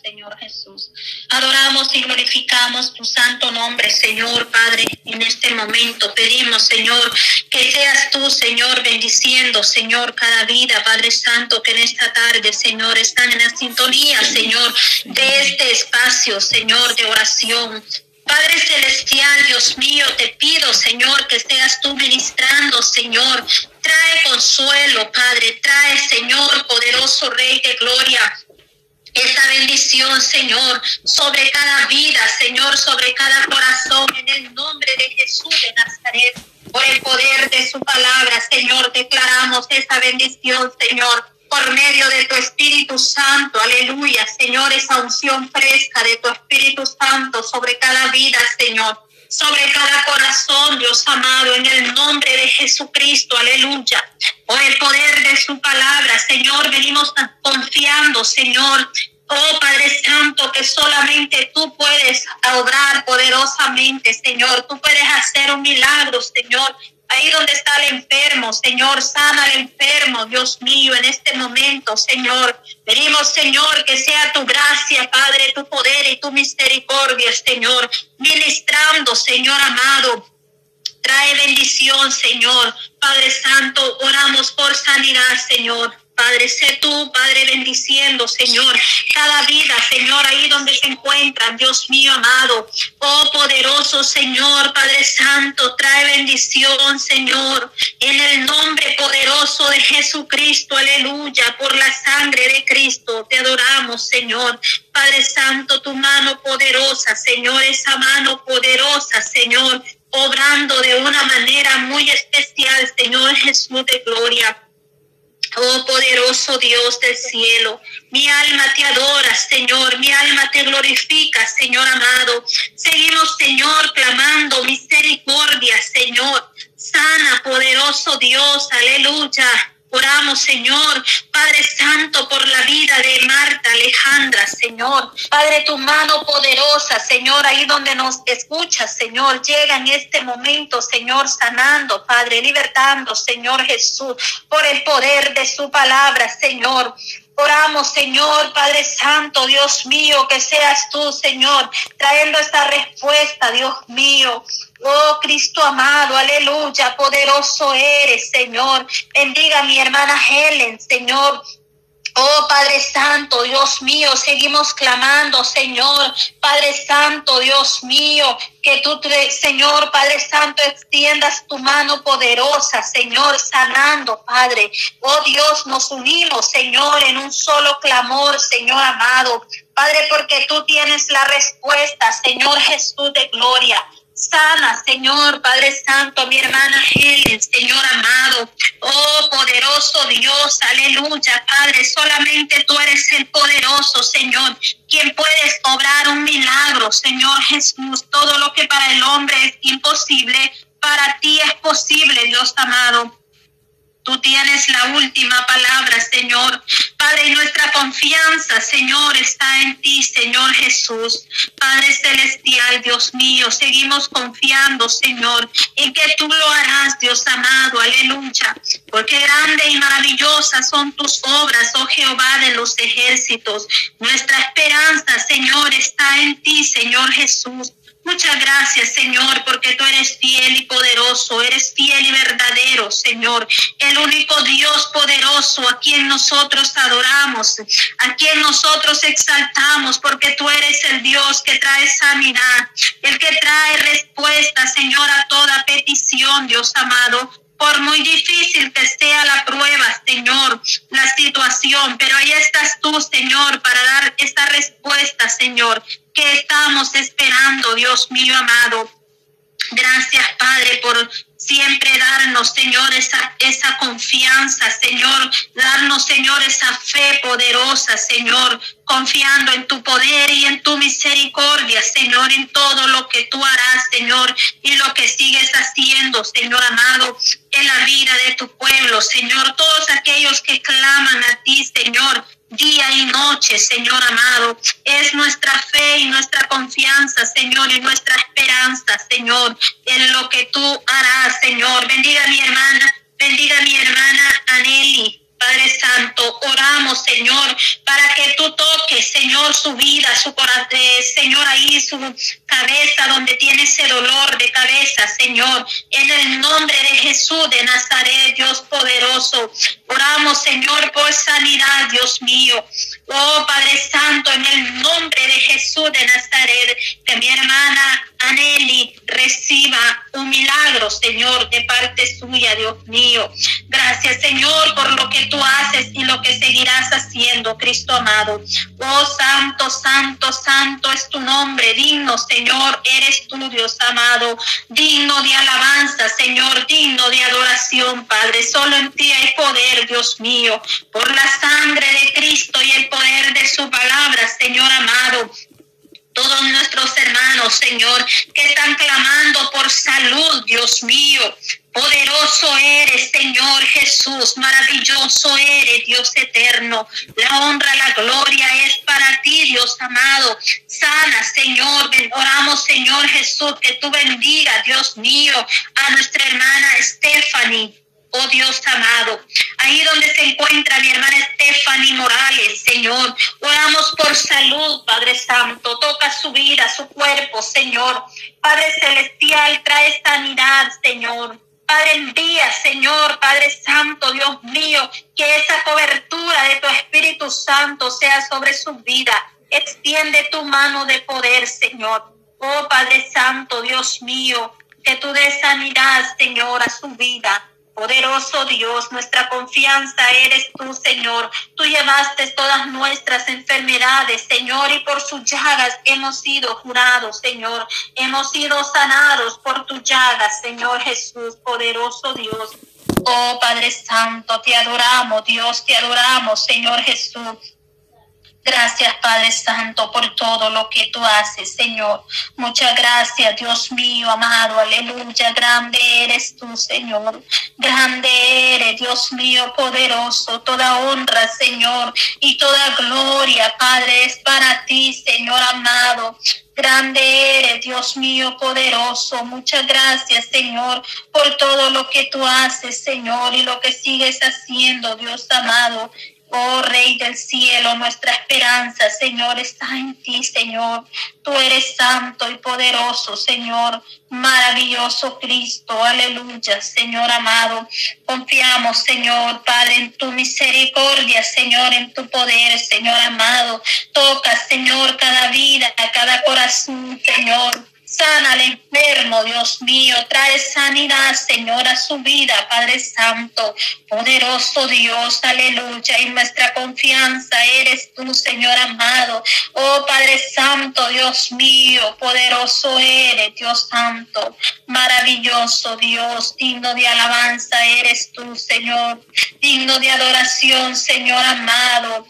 Señor Jesús. Adoramos y glorificamos tu santo nombre, Señor Padre, en este momento. Pedimos, Señor, que seas tú, Señor, bendiciendo, Señor, cada vida, Padre Santo, que en esta tarde, Señor, están en la sintonía, Señor, de este espacio, Señor, de oración. Padre Celestial, Dios mío, te pido, Señor, que seas tú ministrando, Señor. Trae consuelo, Padre. Trae, Señor, poderoso Rey de Gloria. Esa bendición, Señor, sobre cada vida, Señor, sobre cada corazón, en el nombre de Jesús de Nazaret. Por el poder de su palabra, Señor, declaramos esa bendición, Señor por medio de tu Espíritu Santo, aleluya, Señor, esa unción fresca de tu Espíritu Santo sobre cada vida, Señor, sobre cada corazón, Dios amado, en el nombre de Jesucristo, aleluya. Por el poder de su palabra, Señor, venimos confiando, Señor, Oh Padre Santo, que solamente tú puedes obrar poderosamente, Señor. Tú puedes hacer un milagro, Señor, Ahí donde está el enfermo, Señor, sana al enfermo, Dios mío, en este momento, Señor. Pedimos, Señor, que sea tu gracia, Padre, tu poder y tu misericordia, Señor, ministrando, Señor amado. Trae bendición, Señor. Padre Santo, oramos por sanidad, Señor. Padre, sé tú, Padre, bendiciendo, Señor, cada vida, Señor, ahí donde se encuentran, Dios mío amado. Oh poderoso Señor, Padre Santo, trae bendición, Señor, en el nombre poderoso de Jesucristo, aleluya, por la sangre de Cristo, te adoramos, Señor. Padre Santo, tu mano poderosa, Señor, esa mano poderosa, Señor, obrando de una manera muy especial, Señor Jesús de gloria. Oh poderoso Dios del cielo, mi alma te adora, Señor, mi alma te glorifica, Señor amado. Seguimos, Señor, clamando misericordia, Señor. Sana, poderoso Dios, aleluya. Oramos, Señor, Padre Santo, por la vida de Marta Alejandra, Señor. Padre, tu mano poderosa, Señor, ahí donde nos escuchas, Señor, llega en este momento, Señor, sanando, Padre, libertando, Señor Jesús, por el poder de su palabra, Señor. Oramos, Señor, Padre Santo, Dios mío, que seas tú, Señor, trayendo esta respuesta, Dios mío. Oh Cristo amado, aleluya, poderoso eres, Señor. Bendiga a mi hermana Helen, Señor. Oh Padre Santo, Dios mío, seguimos clamando, Señor, Padre Santo, Dios mío, que tú, Señor, Padre Santo, extiendas tu mano poderosa, Señor, sanando, Padre. Oh Dios, nos unimos, Señor, en un solo clamor, Señor amado. Padre, porque tú tienes la respuesta, Señor Jesús de gloria. Sana, Señor, Padre Santo, mi hermana Helen, Señor amado. Oh, poderoso Dios, aleluya, Padre. Solamente tú eres el poderoso, Señor, quien puedes obrar un milagro, Señor Jesús. Todo lo que para el hombre es imposible, para ti es posible, Dios amado. Tú tienes la última palabra, Señor. Padre, nuestra confianza, Señor, está en ti, Señor Jesús. Padre celestial, Dios mío, seguimos confiando, Señor, en que tú lo harás, Dios amado. Aleluya. Porque grande y maravillosa son tus obras, oh Jehová de los ejércitos. Nuestra esperanza, Señor, está en ti, Señor Jesús. Muchas gracias, Señor, porque tú eres fiel y poderoso, eres fiel El único Dios poderoso a quien nosotros adoramos, a quien nosotros exaltamos, porque tú eres el Dios que trae sanidad, el que trae respuesta, Señor, a toda petición, Dios amado por muy difícil que sea la prueba, Señor, la situación, pero ahí estás tú, Señor, para dar esta respuesta, Señor, que estamos esperando, Dios mío amado. Gracias, Padre, por siempre darnos, Señor, esa, esa confianza, Señor, darnos, Señor, esa fe poderosa, Señor, confiando en tu poder y en tu misericordia, Señor, en todo lo que tú harás, Señor, y lo que sigues haciendo, Señor amado, en la vida de tu pueblo, Señor, todos aquellos que claman a ti, Señor, día y noche, Señor amado. Es nuestra fe y nuestra confianza, Señor, y nuestra esperanza, Señor, en lo que tú harás, Señor. Bendiga mi hermana, bendiga a mi hermana Aneli. Padre Santo, oramos, Señor, para que tú toques, Su vida, su corazón, eh, Señor, ahí su cabeza donde tiene ese dolor de cabeza, Señor, en el nombre de Jesús de Nazaret, Dios poderoso. Oramos, Señor, por sanidad, Dios mío. Oh Padre Santo, en el nombre de Jesús de Nazaret, que mi hermana Aneli reciba un milagro, Señor, de parte suya, Dios mío. Gracias, Señor, por lo que tú haces y lo que seguirás haciendo, Cristo amado. Oh Santo, Santo, Santo es tu nombre, digno, Señor, eres tú, Dios amado, digno de alabanza, Señor, digno de adoración, Padre. Solo en ti hay poder, Dios mío, por la sangre de Cristo y el poder de su palabra, Señor amado todos nuestros hermanos, Señor, que están clamando por salud, Dios mío. Poderoso eres, Señor Jesús, maravilloso eres, Dios eterno. La honra, la gloria es para ti, Dios amado. Sana, Señor, oramos, Señor Jesús, que tú bendiga, Dios mío, a nuestra hermana Stephanie oh Dios amado. Ahí donde se encuentra mi hermana Stephanie Morales, Señor. Oramos por salud, Padre Santo. Toca su vida, su cuerpo, Señor. Padre Celestial, trae sanidad, Señor. Padre, envía, Señor, Padre Santo, Dios mío, que esa cobertura de tu Espíritu Santo sea sobre su vida. Extiende tu mano de poder, Señor. Oh Padre Santo, Dios mío, que tú des sanidad, Señor, a su vida. Poderoso Dios, nuestra confianza eres tú, Señor. Tú llevaste todas nuestras enfermedades, Señor, y por sus llagas hemos sido jurados, Señor. Hemos sido sanados por tus llagas, Señor Jesús, poderoso Dios. Oh Padre Santo, te adoramos, Dios, te adoramos, Señor Jesús. Padre Santo, por todo lo que tú haces, Señor. Muchas gracias, Dios mío, amado, aleluya. Grande eres tú, Señor. Grande eres, Dios mío, poderoso. Toda honra, Señor, y toda gloria, Padre, es para ti, Señor amado. Grande eres, Dios mío, poderoso. Muchas gracias, Señor, por todo lo que tú haces, Señor, y lo que sigues haciendo, Dios amado. Oh Rey del cielo, nuestra esperanza, Señor, está en ti, Señor. Tú eres santo y poderoso, Señor. Maravilloso Cristo, aleluya, Señor amado. Confiamos, Señor, Padre, en tu misericordia, Señor, en tu poder, Señor amado. Toca, Señor, cada vida, cada corazón, Señor. Sana al enfermo, Dios mío. Trae sanidad, Señor, a su vida, Padre Santo. Poderoso Dios, aleluya. Y nuestra confianza eres tú, Señor amado. Oh Padre Santo, Dios mío. Poderoso eres, Dios Santo. Maravilloso Dios, digno de alabanza eres tú, Señor. Digno de adoración, Señor amado.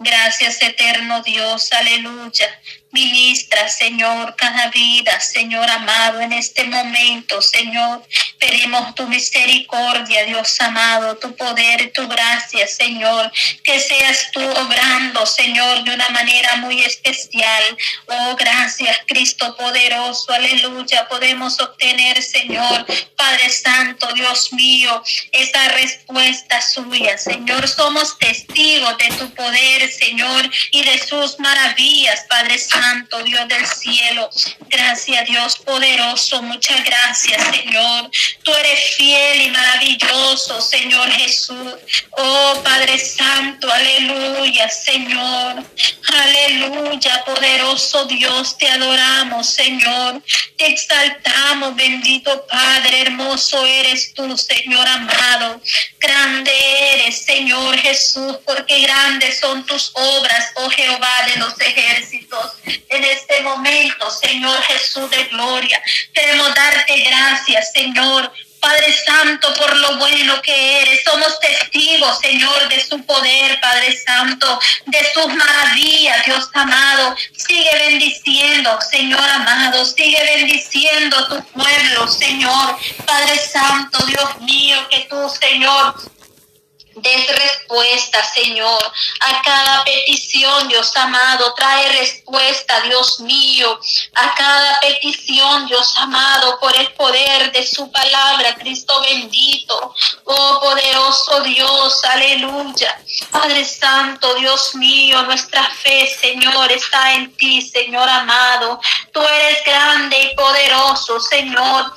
Gracias, eterno Dios, aleluya. Ministra, Señor, cada vida, Señor amado, en este momento, Señor. Pedimos tu misericordia, Dios amado, tu poder, tu gracia, Señor. Que seas tú obrando, Señor, de una manera muy especial. Oh, gracias, Cristo poderoso, aleluya. Podemos obtener, Señor, Padre Santo, Dios mío, esa respuesta suya, Señor. Somos testigos de tu poder, Señor, y de sus maravillas, Padre Santo. Santo, Dios del cielo. Gracias, Dios poderoso. Muchas gracias, Señor. Tú eres fiel y maravilloso, Señor Jesús. Oh, Padre Santo, aleluya, Señor. Aleluya, poderoso Dios. Te adoramos, Señor. Te exaltamos, bendito Padre. Hermoso eres tú, Señor amado. Grande eres, Señor Jesús, porque grandes son tus obras, oh Jehová de los ejércitos en este momento, Señor Jesús de gloria. Queremos darte gracias, Señor. Padre Santo, por lo bueno que eres. Somos testigos, Señor, de su poder, Padre Santo, de sus maravillas, Dios amado. Sigue bendiciendo, Señor amado. Sigue bendiciendo a tu pueblo, Señor. Padre Santo, Dios mío, que tú, Señor, des respuesta, Señor, a cada petición, Dios amado. Trae respuesta, Dios mío, a cada petición, Dios amado, por el poder de su palabra, Cristo bendito. Oh poderoso Dios, aleluya. Padre Santo, Dios mío, nuestra fe, Señor, está en ti, Señor amado. Tú eres grande y poderoso, Señor.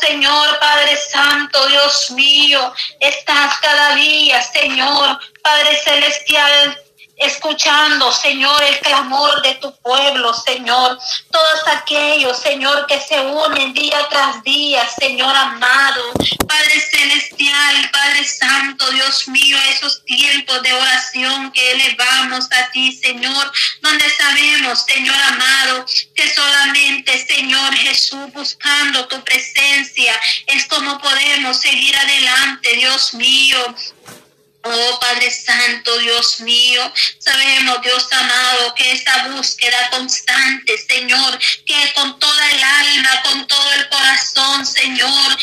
Señor, Padre Santo, Dios mío, estás cada día, Señor, Padre Celestial escuchando, Señor, el clamor de tu pueblo, Señor. Todos aquellos, Señor, que se unen día tras día, Señor amado. Padre celestial, Padre santo, Dios mío, esos tiempos de oración que elevamos a ti, Señor, donde sabemos, Señor amado, que solamente, Señor Jesús, buscando tu presencia, es como podemos seguir adelante, Dios mío. Oh Padre Santo, Dios mío, sabemos, Dios amado, que esa búsqueda constante, Señor, que con toda el alma, con todo el corazón, Señor,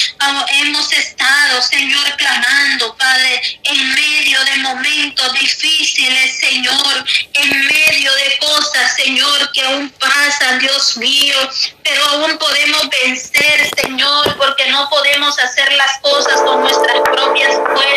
hemos estado, Señor, clamando, Padre, en medio de momentos difíciles, Señor, en medio de cosas, Señor, que aún pasan, Dios mío, pero aún podemos vencer, Señor, porque no podemos hacer las cosas con nuestras propias fuerzas